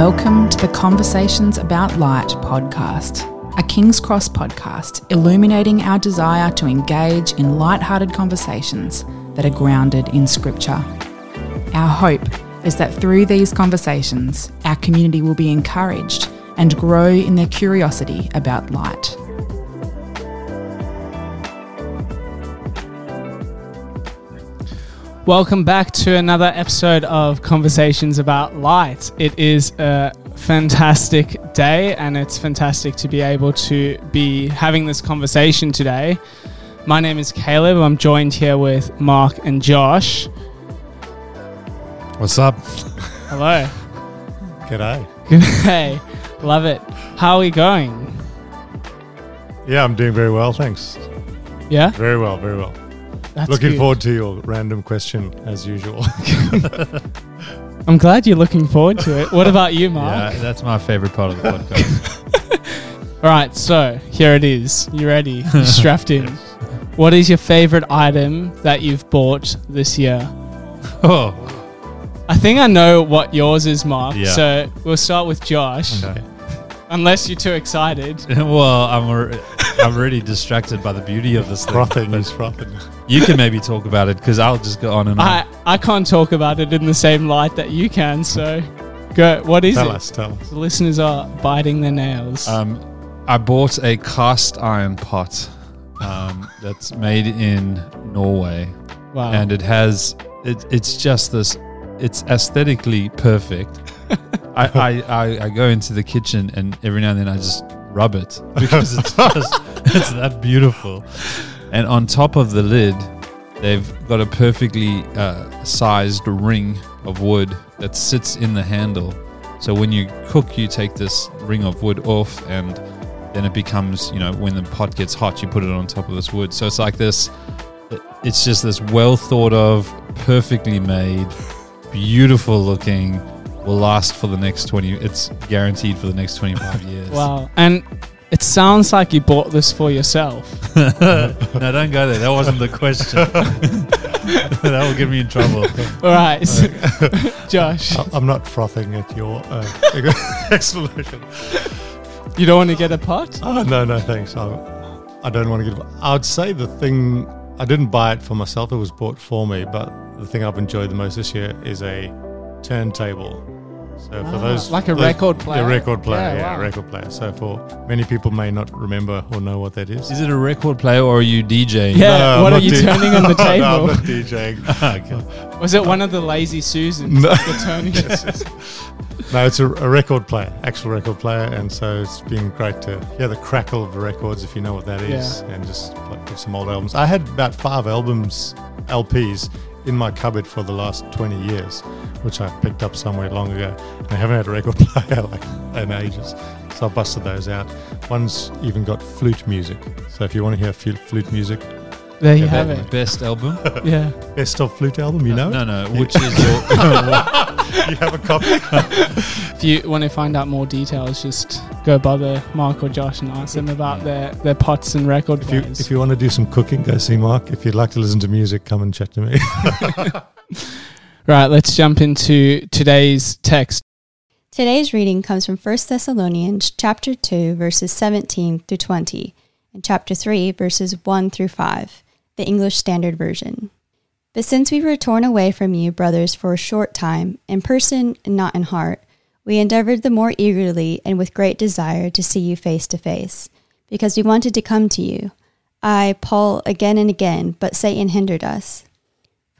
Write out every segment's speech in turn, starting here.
Welcome to the Conversations About Light podcast, a King's Cross podcast illuminating our desire to engage in light-hearted conversations that are grounded in Scripture. Our hope is that through these conversations, our community will be encouraged and grow in their curiosity about light. Welcome back to another episode of Conversations About Light. It is a fantastic day, and it's fantastic to be able to be having this conversation today. My name is Caleb. I'm joined here with Mark and Josh. What's up? Hello. G'day. Good day. Love it. How are we going? Yeah, I'm doing very well, thanks. Yeah? Very well, very well. That's looking good. forward to your random question as usual. I'm glad you're looking forward to it. What about you, Mark? Yeah, that's my favorite part of the podcast. All right, so here it is. You ready? You strapped in. What is your favorite item that you've bought this year? oh, I think I know what yours is, Mark. Yeah. So we'll start with Josh, okay. unless you're too excited. well, I'm alre- I'm already distracted by the beauty of this thing. frothing, but he's frothing. You can maybe talk about it because I'll just go on and on. I, I can't talk about it in the same light that you can. So go. What is Tell it? us, tell us. The listeners are biting their nails. Um, I bought a cast iron pot um, that's made in Norway, wow. and it has it, it's just this. It's aesthetically perfect. I, I, I, I go into the kitchen and every now and then I just rub it because it's just it's that beautiful. And on top of the lid, they've got a perfectly uh, sized ring of wood that sits in the handle. So when you cook, you take this ring of wood off, and then it becomes, you know, when the pot gets hot, you put it on top of this wood. So it's like this. It's just this well thought of, perfectly made, beautiful looking. Will last for the next twenty. It's guaranteed for the next twenty-five years. wow. And it sounds like you bought this for yourself. no, don't go there. That wasn't the question. that will get me in trouble. All right, so- Josh. I- I'm not frothing at your uh, explanation. You don't want to get a pot? Oh, no, no, thanks. I, I don't want to get. I would say the thing, I didn't buy it for myself, it was bought for me, but the thing I've enjoyed the most this year is a turntable. So for Ah, those like a those- record player? a record player, Yeah, yeah, wow. record player. So for many people may not remember or know what that is. Is it a record player or are you DJing? Yeah. No, what are you D- turning on the table? No, table? I'm not DJing. okay. Was it one of the lazy Susans? No. You're turning it? No, it's a, a record player, actual record player, and so it's been great to hear the crackle of the records, if you know what that is, and just like, put some old albums. I had about five albums, LPs, in my cupboard for the last 20 years, which I picked up somewhere long ago, and I haven't had a record player like in ages. So I busted those out. One's even got flute music. So if you want to hear flute, flute music, There you have that it. Best album? Yeah. best of flute album, you uh, know? No, no. Which is your? you have a copy? If you want to find out more details, just go bother Mark or Josh and ask them about their, their pots and record If you, players. if you want to do some cooking, go see Mark. If you'd like to listen to music, come and chat to me. Right, let's jump into today's text. Today's reading comes from 1 Thessalonians chapter 2 verses 17 through 20 and chapter 3 verses 1 through 5, the English Standard Version. But since we were torn away from you, brothers, for a short time, in person and not in heart, we endeavored the more eagerly and with great desire to see you face to face, because we wanted to come to you. I, Paul, again and again, but Satan hindered us.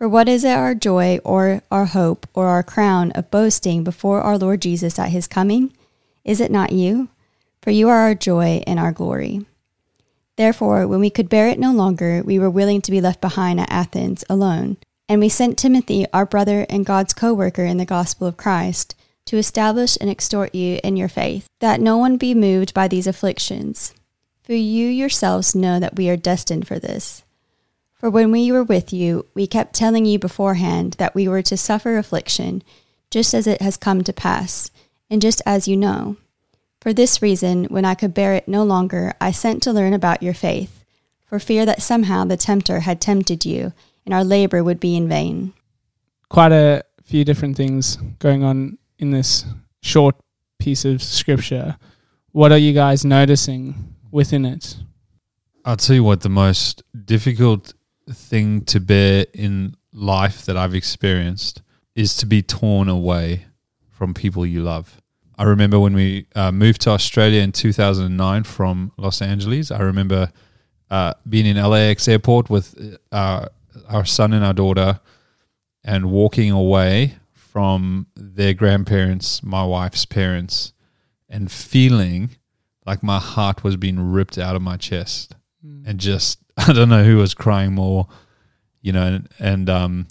For what is it our joy or our hope or our crown of boasting before our Lord Jesus at his coming? Is it not you? For you are our joy and our glory. Therefore, when we could bear it no longer, we were willing to be left behind at Athens alone. And we sent Timothy, our brother and God's co worker in the gospel of Christ, to establish and exhort you in your faith, that no one be moved by these afflictions. For you yourselves know that we are destined for this. For when we were with you, we kept telling you beforehand that we were to suffer affliction, just as it has come to pass, and just as you know. For this reason, when I could bear it no longer, I sent to learn about your faith, for fear that somehow the tempter had tempted you, and our labor would be in vain. Quite a few different things going on in this short piece of scripture. What are you guys noticing within it? I'll tell you what the most difficult thing to bear in life that I've experienced is to be torn away from people you love. I remember when we uh, moved to Australia in 2009 from Los Angeles. I remember uh, being in LAX airport with uh, our son and our daughter and walking away from their grandparents, my wife's parents, and feeling like my heart was being ripped out of my chest. Mm. And just, I don't know who was crying more, you know, and, and, um,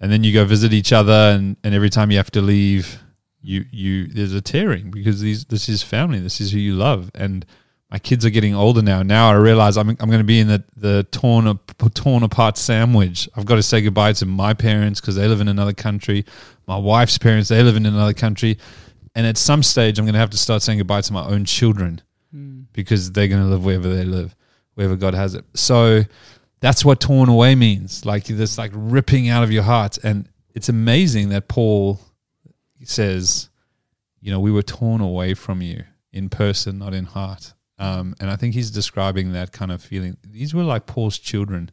and then you go visit each other and, and every time you have to leave, you, you, there's a tearing because these, this is family. This is who you love. And, my kids are getting older now. Now I realize I'm, I'm going to be in the, the torn, torn apart sandwich. I've got to say goodbye to my parents because they live in another country. My wife's parents, they live in another country. And at some stage, I'm going to have to start saying goodbye to my own children mm. because they're going to live wherever they live, wherever God has it. So that's what torn away means. Like this, like ripping out of your heart. And it's amazing that Paul says, you know, we were torn away from you in person, not in heart. Um, and I think he's describing that kind of feeling. These were like Paul's children.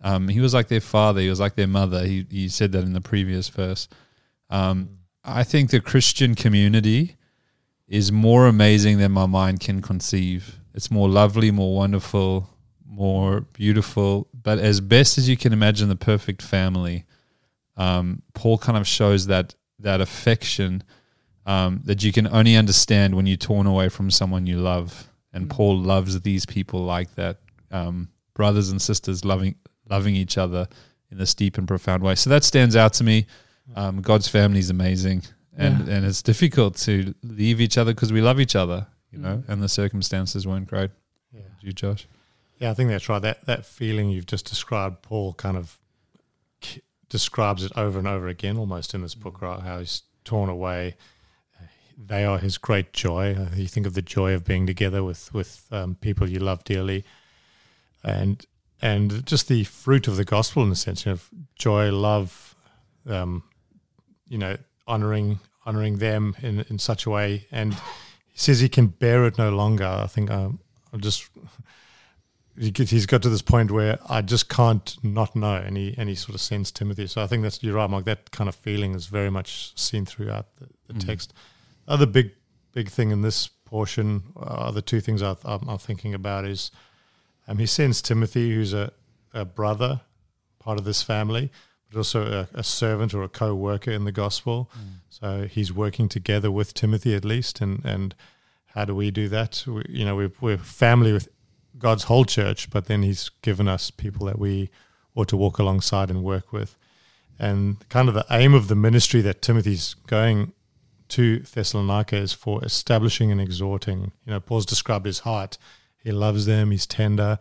Um, he was like their father. He was like their mother. He, he said that in the previous verse. Um, I think the Christian community is more amazing than my mind can conceive. It's more lovely, more wonderful, more beautiful. But as best as you can imagine, the perfect family. Um, Paul kind of shows that that affection um, that you can only understand when you're torn away from someone you love and Paul loves these people like that, um, brothers and sisters loving loving each other in this deep and profound way. So that stands out to me. Um, God's family is amazing, and yeah. and it's difficult to leave each other because we love each other, you know, mm. and the circumstances weren't great. Yeah, you, Josh. Yeah, I think that's right. That that feeling you've just described, Paul kind of describes it over and over again, almost in this book, right? How he's torn away they are his great joy. Uh, you think of the joy of being together with with um, people you love dearly, and and just the fruit of the gospel in the sense of joy, love, um, you know, honoring honoring them in in such a way. And he says he can bear it no longer. I think um, I'm just. He's got to this point where I just can't not know, and he and he sort of sends Timothy. So I think that's you're right, Mark. That kind of feeling is very much seen throughout the, the mm. text other big big thing in this portion, uh, the two things I, am thinking about is um, he sends Timothy, who's a, a brother, part of this family, but also a, a servant or a co-worker in the gospel. Mm. So he's working together with Timothy at least, and and how do we do that? We, you know, we're, we're family with God's whole church, but then He's given us people that we ought to walk alongside and work with. And kind of the aim of the ministry that Timothy's going to Thessalonica is for establishing and exhorting. You know, Paul's described his heart. He loves them, he's tender,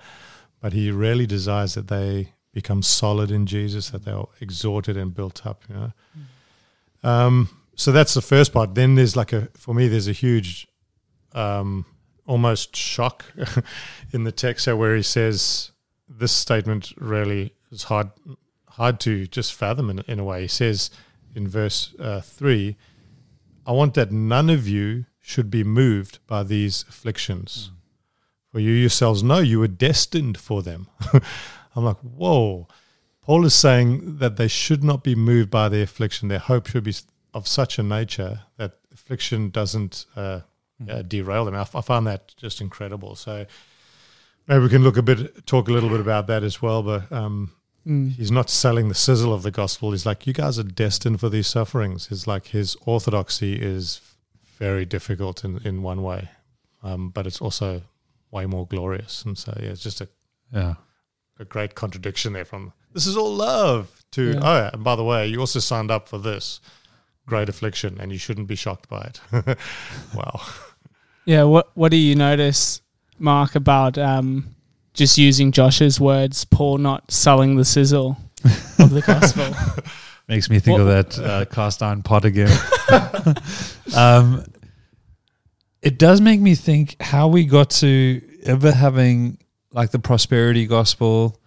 but he really desires that they become solid in Jesus, that they're exhorted and built up, you know. Mm. Um, so that's the first part. Then there's like a, for me, there's a huge, um, almost shock in the text where he says, this statement really is hard, hard to just fathom in, in a way. He says in verse uh, 3, I want that none of you should be moved by these afflictions. Mm. For you yourselves know you were destined for them. I'm like, whoa. Paul is saying that they should not be moved by their affliction. Their hope should be of such a nature that affliction doesn't uh, uh, derail them. I, f- I find that just incredible. So maybe we can look a bit, talk a little bit about that as well. But um, Mm. He's not selling the sizzle of the gospel. He's like, you guys are destined for these sufferings. It's like his orthodoxy is very difficult in, in one way, um, but it's also way more glorious. And so, yeah, it's just a yeah a great contradiction there from this is all love to, yeah. oh, yeah, and by the way, you also signed up for this great affliction and you shouldn't be shocked by it. wow. Yeah. What, what do you notice, Mark, about um, just using Josh's words, Paul not selling the sizzle of the gospel. Makes me think what? of that uh, cast iron pot again. um, it does make me think how we got to ever having like the prosperity gospel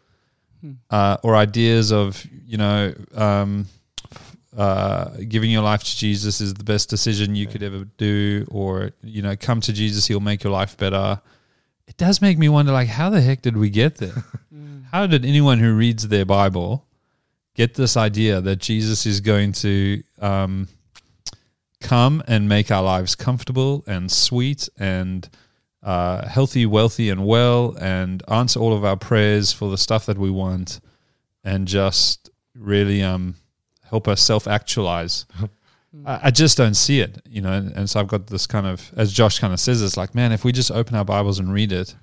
hmm. uh, or ideas of, you know, um, uh, giving your life to Jesus is the best decision you could ever do, or you know, come to Jesus, He'll make your life better. It does make me wonder, like, how the heck did we get there? how did anyone who reads their Bible get this idea that Jesus is going to um, come and make our lives comfortable and sweet and uh, healthy, wealthy, and well, and answer all of our prayers for the stuff that we want, and just really um, help us self actualize. I, I just don't see it, you know. And, and so I've got this kind of, as Josh kind of says, it's like, man, if we just open our Bibles and read it,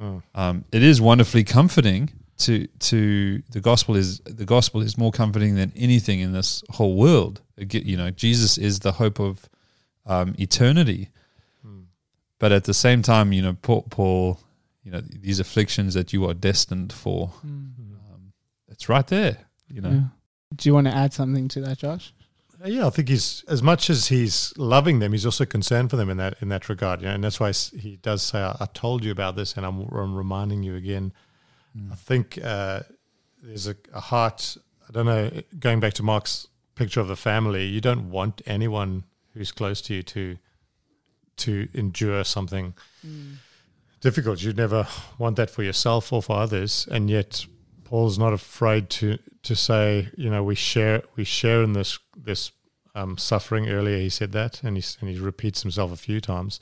Oh. um, it is wonderfully comforting. To to the gospel is the gospel is more comforting than anything in this whole world. You know, Jesus is the hope of um, eternity. But at the same time, you know, Paul, Paul, you know, these afflictions that you are destined for, um, it's right there. You know, Yeah. Do you want to add something to that, Josh? Uh, Yeah, I think he's as much as he's loving them, he's also concerned for them in that in that regard. You know, and that's why he does say, "I, I told you about this, and I'm, I'm reminding you again." I think uh, there's a, a heart. I don't know. Going back to Mark's picture of the family, you don't want anyone who's close to you to to endure something difficult. You'd never want that for yourself or for others, and yet Paul's not afraid to to say, you know, we share we share in this this um, suffering. Earlier, he said that, and he and he repeats himself a few times.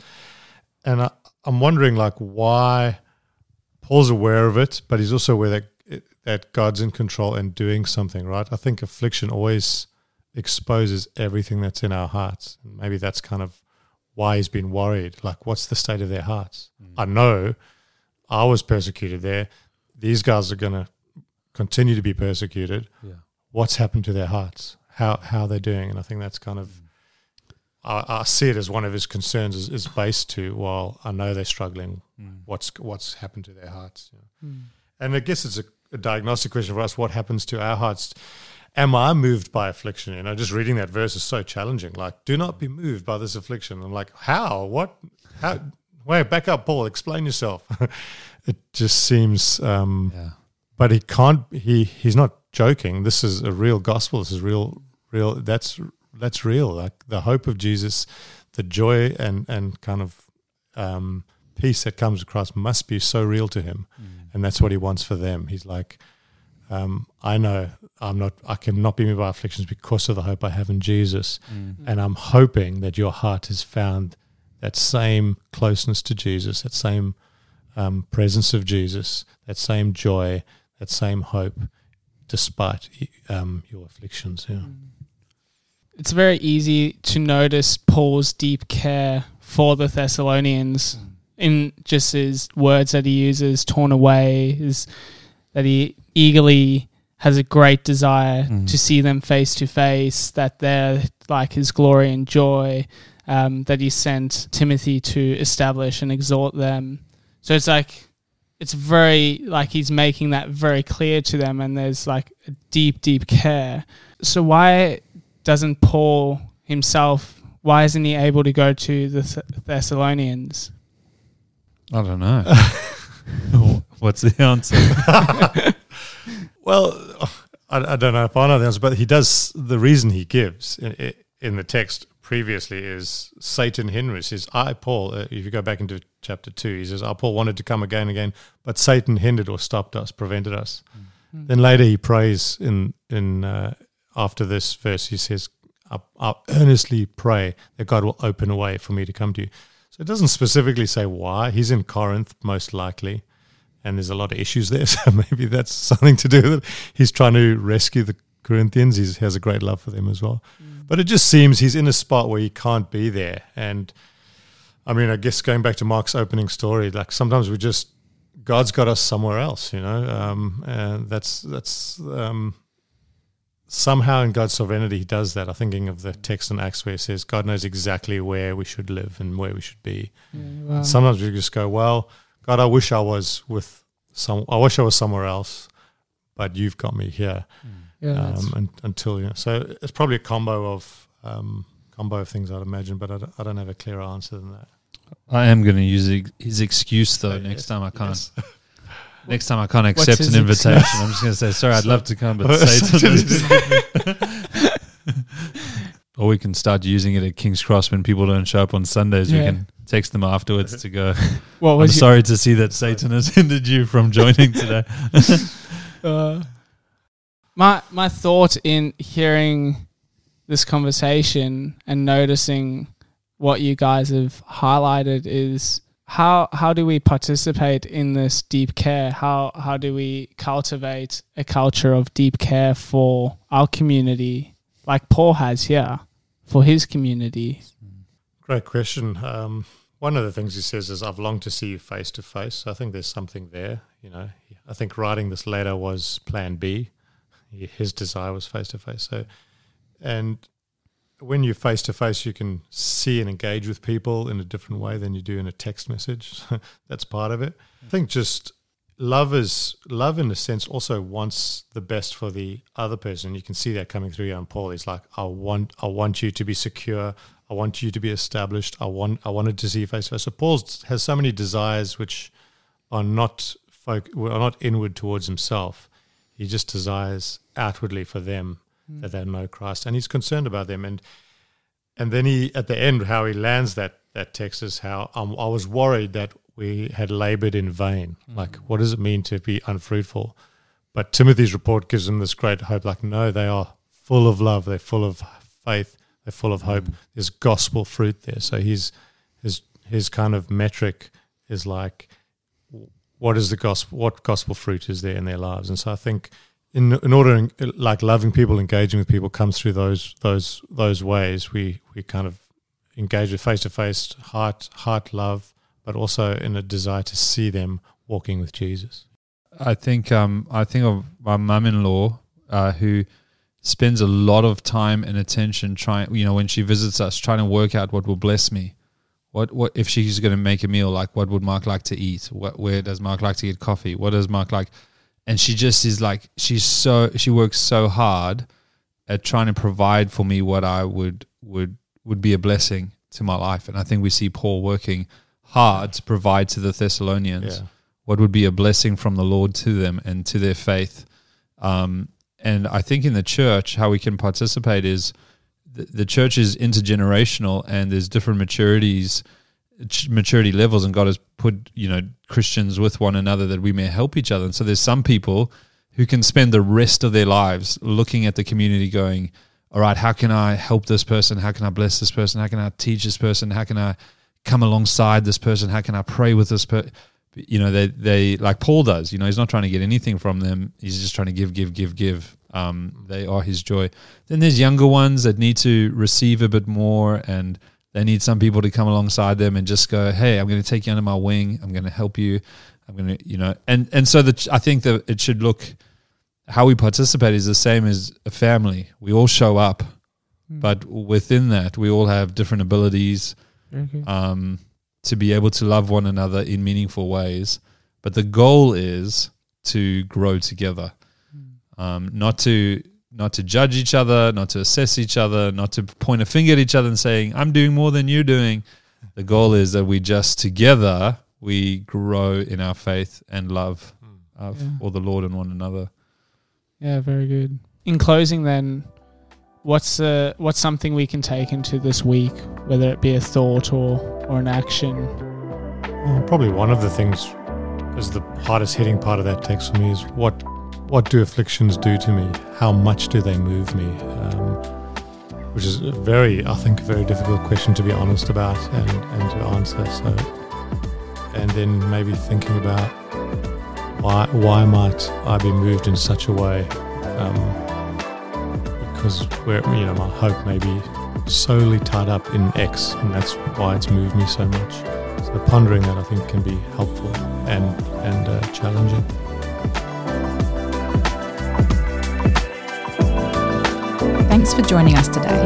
And I, I'm wondering, like, why Paul's aware of it, but he's also aware that that God's in control and doing something. Right? I think affliction always exposes everything that's in our hearts, and maybe that's kind of why he's been worried. Like, what's the state of their hearts? Mm. I know I was persecuted there. These guys are going to continue to be persecuted. Yeah. What's happened to their hearts? How how they're they doing? And I think that's kind of I, I see it as one of his concerns is, is based to. Well, I know they're struggling. Mm. What's what's happened to their hearts? you know? Mm. And I guess it's a, a diagnostic question for us. What happens to our hearts? Am I moved by affliction? You know, just reading that verse is so challenging. Like, do not be moved by this affliction. I'm like, how? What? How? Wait, back up, Paul. Explain yourself. it just seems. Um, yeah, but he can't. He he's not joking. This is a real gospel. This is real. Real. That's that's real. Like the hope of Jesus, the joy and and kind of um, peace that comes across must be so real to him, and that's what he wants for them. He's like, um, I know I'm not. I cannot be moved by afflictions because of the hope I have in Jesus, and I'm hoping that your heart has found that same closeness to Jesus, that same um, presence of Jesus, that same joy, that same hope, despite um, your afflictions. Yeah. It's very easy to notice Paul's deep care for the Thessalonians in just his words that he uses, torn away, is that he eagerly has a great desire to see them face to face, that they're like his glory and joy, um, that he sent Timothy to establish and exhort them. So it's like it's very like he's making that very clear to them, and there's like a deep, deep care. So why doesn't Paul himself? Why isn't he able to go to the Th- Thessalonians? I don't know. What's the answer? Well, I, I don't know if I know the answer, but he does. The reason he gives in, in the text previously is Satan hinders. Says, I, Paul, uh, if you go back into chapter 2, he says, I, Paul, wanted to come again and again, but Satan hindered or stopped us, prevented us. Then later he prays in, in uh, after this verse, he says, I, I earnestly pray that God will open a way for me to come to you. So it doesn't specifically say why. He's in Corinth, most likely and there's a lot of issues there. So maybe that's something to do with it. He's trying to rescue the Corinthians. He's, he has a great love for them as well. But it just seems he's in a spot where he can't be there. And I mean, I guess going back to Mark's opening story, like sometimes we just God's got us somewhere else, you know. Um, and that's that's um, somehow in God's sovereignty, He does that. I'm thinking of the text in Acts where it says God knows exactly where we should live and where we should be. Wow. Sometimes we just go, well, God, I wish I was with some. I wish I was somewhere else, but you've got me here. yeah, Um, and, until you know, so it's probably a combo of um, combo of things I'd imagine, but I don't, I don't have a clearer answer than that. I am going to use his excuse though. Oh, next yes. time I can't. Yes. Next time I can't accept an invitation. I'm just going to say sorry. I'd love to come, but Satan. Satan or we can start using it at King's Cross when people don't show up on Sundays. We can text them afterwards to go. I'm sorry to see that Satan has hindered you from joining today. Uh, my my thought in hearing this conversation and noticing what you guys have highlighted is how how do we participate in this deep care? How how do we cultivate a culture of deep care for our community, like Paul has here for his community? Great question. Um, one of the things he says is, "I've longed to see you face to face." I think there's something there. You know, I think writing this letter was Plan B. His desire was face to face. So, and when you're face to face, you can see and engage with people in a different way than you do in a text message. That's part of it. I think just love is love in a sense also wants the best for the other person. You can see that coming through here on Paul. He's like, I want I want you to be secure. I want you to be established. I want I wanted to see you face to face. So Paul has so many desires which are not folk are not inward towards himself. He just desires outwardly for them that they know Christ, and he's concerned about them. And and then he at the end how he lands that that text is how um, I was worried that we had labored in vain. Mm. Like, what does it mean to be unfruitful? But Timothy's report gives them this great hope. Like, no, they are full of love. They're full of faith. They're full of hope. Mm. There's gospel fruit there. So his his his kind of metric is like, what is the gospel? What gospel fruit is there in their lives? And so I think, in in order, like loving people, engaging with people, comes through those those those ways. We we kind of engage with face to face, heart heart love, but also in a desire to see them walking with Jesus. I think um, I think of my mum-in-law uh, who spends a lot of time and attention trying. You know, when she visits us, trying to work out what will bless me. What what if she's going to make a meal? Like, what would Mark like to eat? What where does Mark like to get coffee? What does Mark like? And she just is like she's so she works so hard at trying to provide for me what I would would would be a blessing to my life. And I think we see Paul working hard to provide to the Thessalonians Yeah. what would be a blessing from the Lord to them and to their faith. Um, and I think in the church, how we can participate is the, the church is intergenerational and there's different maturities, ch- maturity levels, and God has put you know Christians with one another that we may help each other. And so there's some people who can spend the rest of their lives looking at the community, going, "All right, how can I help this person? How can I bless this person? How can I teach this person? How can I come alongside this person? How can I pray with this person?" you know they they like Paul does. You know, he's not trying to get anything from them. He's just trying to give, give, give, give. Um, they are his joy. Then there's younger ones that need to receive a bit more, and they need some people to come alongside them and just go, "Hey, I'm going to take you under my wing. I'm going to help you. I'm going to, you know." And and so that I think that it should look how we participate is the same as a family. We all show up, but within that, we all have different abilities Very good. um, to be able to love one another in meaningful ways. But the goal is to grow together, um, not to not to judge each other, not to assess each other, not to point a finger at each other and saying I'm doing more than you're doing. The goal is that we just together we grow in our faith and love uh, Yeah. for the Lord and one another. Yeah, very good. In closing, then, what's uh, what's something we can take into this week, whether it be a thought or or an action? Well, probably one of the things is the hardest hitting part of that text for me is what what do afflictions do to me? How much do they move me? Um, which is a very, I think, a very difficult question to be honest about and, and to answer. So, and then maybe thinking about why why might I be moved in such a way? Um, because where you know my hope may be solely tied up in X, and that's why it's moved me so much. So pondering that I think can be helpful and and uh, challenging. Thanks for joining us today.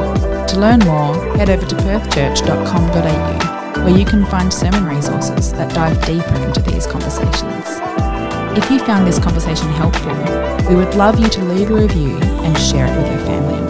To learn more, head over to perthchurch.com.au, where you can find sermon resources that dive deeper into these conversations. If you found this conversation helpful, we would love you to leave a review and share it with your family.